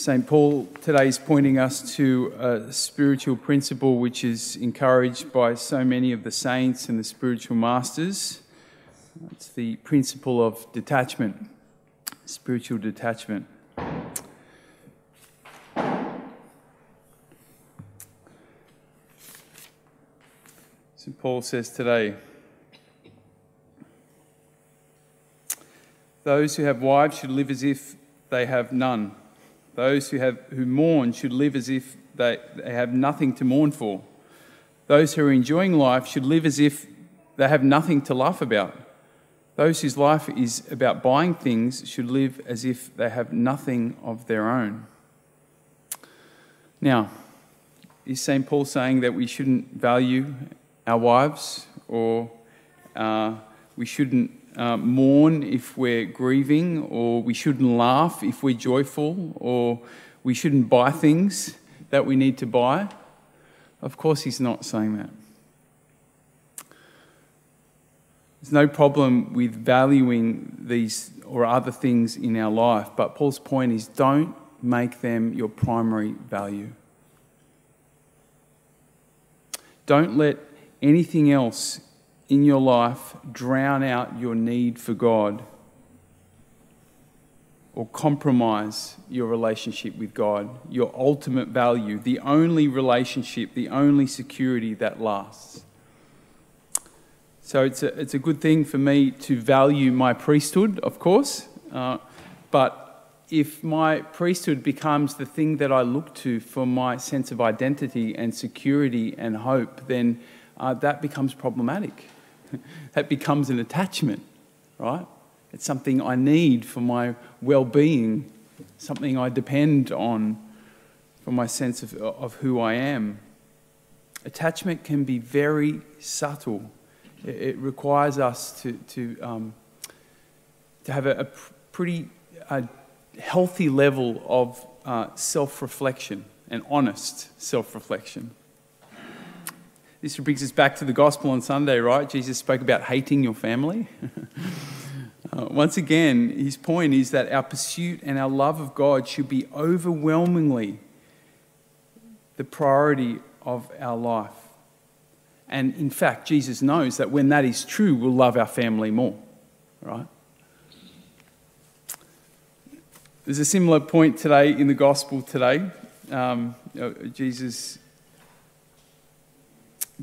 St. Paul today is pointing us to a spiritual principle which is encouraged by so many of the saints and the spiritual masters. It's the principle of detachment, spiritual detachment. St. Paul says today, those who have wives should live as if they have none. Those who, have, who mourn should live as if they, they have nothing to mourn for. Those who are enjoying life should live as if they have nothing to laugh about. Those whose life is about buying things should live as if they have nothing of their own. Now, is St. Paul saying that we shouldn't value our wives or uh, we shouldn't uh, mourn if we're grieving, or we shouldn't laugh if we're joyful, or we shouldn't buy things that we need to buy. Of course, he's not saying that. There's no problem with valuing these or other things in our life, but Paul's point is don't make them your primary value. Don't let anything else in your life drown out your need for God or compromise your relationship with God, your ultimate value, the only relationship, the only security that lasts. So it's a, it's a good thing for me to value my priesthood, of course, uh, but if my priesthood becomes the thing that I look to for my sense of identity and security and hope, then uh, that becomes problematic. that becomes an attachment, right? It's something I need for my well being, something I depend on for my sense of, of who I am. Attachment can be very subtle. It, it requires us to, to, um, to have a, a pretty uh, healthy level of uh, self reflection and honest self reflection. This brings us back to the gospel on Sunday, right? Jesus spoke about hating your family. uh, once again, his point is that our pursuit and our love of God should be overwhelmingly the priority of our life. And in fact, Jesus knows that when that is true, we'll love our family more, right? There's a similar point today in the gospel today. Um, Jesus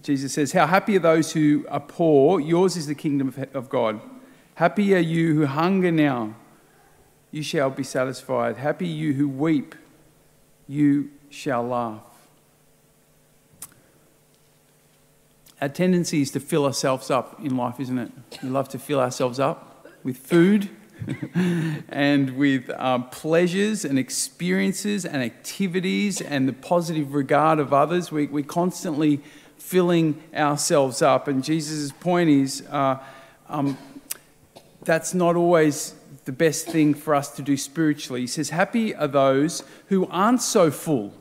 Jesus says, How happy are those who are poor? Yours is the kingdom of God. Happy are you who hunger now, you shall be satisfied. Happy you who weep, you shall laugh. Our tendency is to fill ourselves up in life, isn't it? We love to fill ourselves up with food and with um, pleasures and experiences and activities and the positive regard of others. We, we constantly filling ourselves up. And Jesus' point is uh, um, that's not always the best thing for us to do spiritually. He says, Happy are those who aren't so full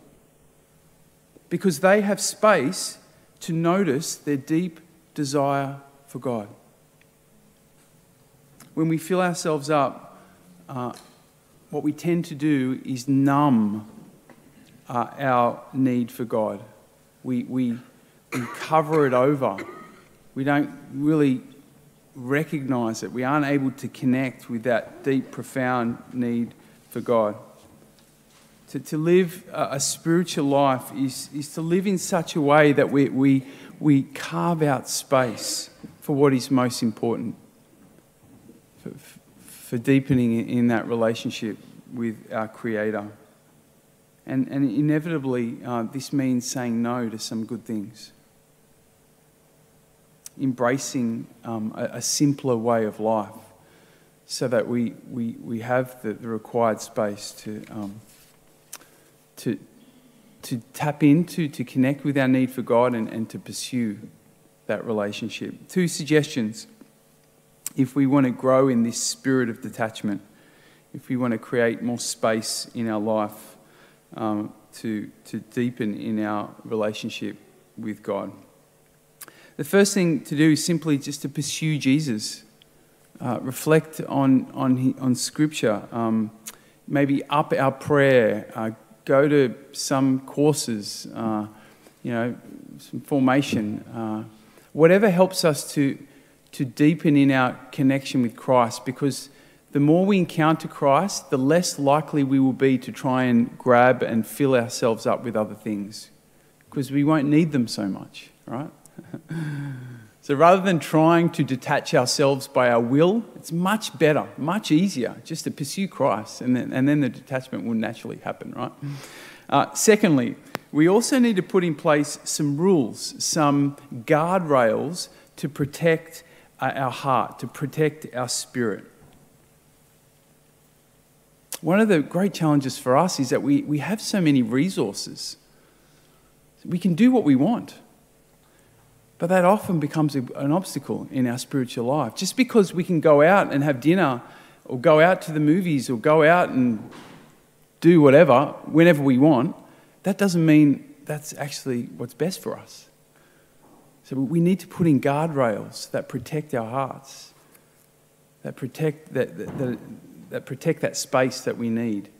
because they have space to notice their deep desire for God. When we fill ourselves up, uh, what we tend to do is numb uh, our need for God. We, we we cover it over. We don't really recognize it. We aren't able to connect with that deep, profound need for God. To, to live a, a spiritual life is, is to live in such a way that we, we, we carve out space for what is most important, for, for deepening in that relationship with our Creator. And, and inevitably, uh, this means saying no to some good things embracing um, a, a, simpler way of life so that we, we, we have the, the required space to, um, to, to tap into, to connect with our need for God and, and to pursue that relationship. Two suggestions if we want to grow in this spirit of detachment, if we want to create more space in our life um, to, to deepen in our relationship with God. The first thing to do is simply just to pursue Jesus. Uh, reflect on, on, on Scripture. Um, maybe up our prayer, uh, go to some courses, uh, you know, some formation, uh, whatever helps us to, to deepen in our connection with Christ because the more we encounter Christ, the less likely we will be to try and grab and fill ourselves up with other things because we won't need them so much, right? so rather than trying to detach ourselves by our will, it's much better, much easier just to pursue Christ and then, and then the detachment will naturally happen, right? Uh, secondly, we also need to put in place some rules, some guardrails to protect uh, our heart, to protect our spirit. One of the great challenges for us is that we, we have so many resources. We can do what we want. But that often becomes an obstacle in our spiritual life. Just because we can go out and have dinner, or go out to the movies, or go out and do whatever whenever we want, that doesn't mean that's actually what's best for us. So we need to put in guardrails that protect our hearts, that protect that, that, that protect that space that we need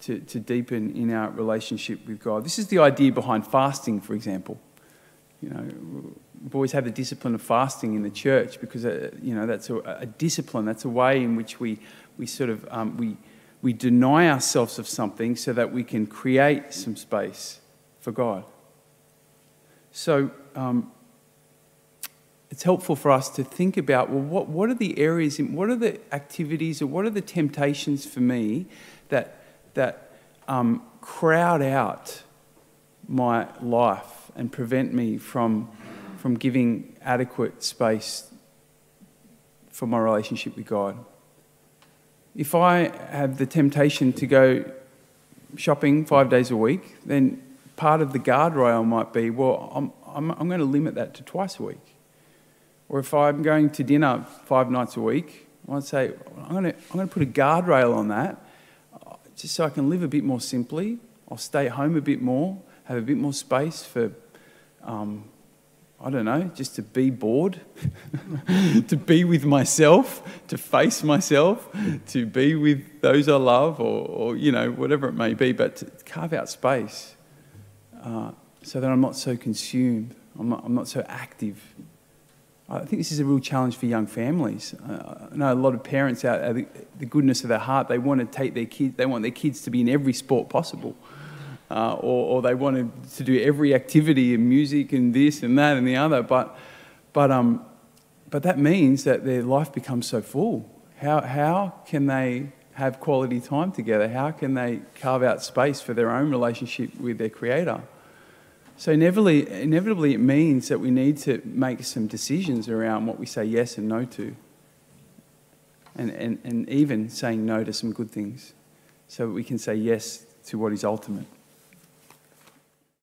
to, to deepen in our relationship with God. This is the idea behind fasting, for example. You know, we've always had the discipline of fasting in the church because, uh, you know, that's a, a, discipline. That's a way in which we, we sort of, um, we, we deny ourselves of something so that we can create some space for God. So, um, it's helpful for us to think about well, what, what are the areas, in, what are the activities, or what are the temptations for me that, that um, crowd out my life and prevent me from, from giving adequate space for my relationship with God. If I have the temptation to go shopping five days a week, then part of the guardrail might be well, I'm, I'm, I'm going to limit that to twice a week. Or if I'm going to dinner five nights a week, I might say, I'm going, to, I'm going to put a guardrail on that uh, just so I can live a bit more simply. I'll stay home a bit more, have a bit more space for, um, I don't know, just to be bored, to be with myself, to face myself, to be with those I love, or, or you know, whatever it may be, but to carve out space uh, so that I'm not so consumed, I'm not, I'm not so active I think this is a real challenge for young families. Uh, I know a lot of parents out of the, the, goodness of their heart, they want to take their kids, they want their kids to be in every sport possible. Uh, or, or, they wanted to do every activity in music and this and that and the other. But, but, um, but that means that their life becomes so full. How, how can they have quality time together? How can they carve out space for their own relationship with their Creator? So inevitably, inevitably, it means that we need to make some decisions around what we say yes and no to. And, and, and even saying no to some good things so that we can say yes to what is ultimate.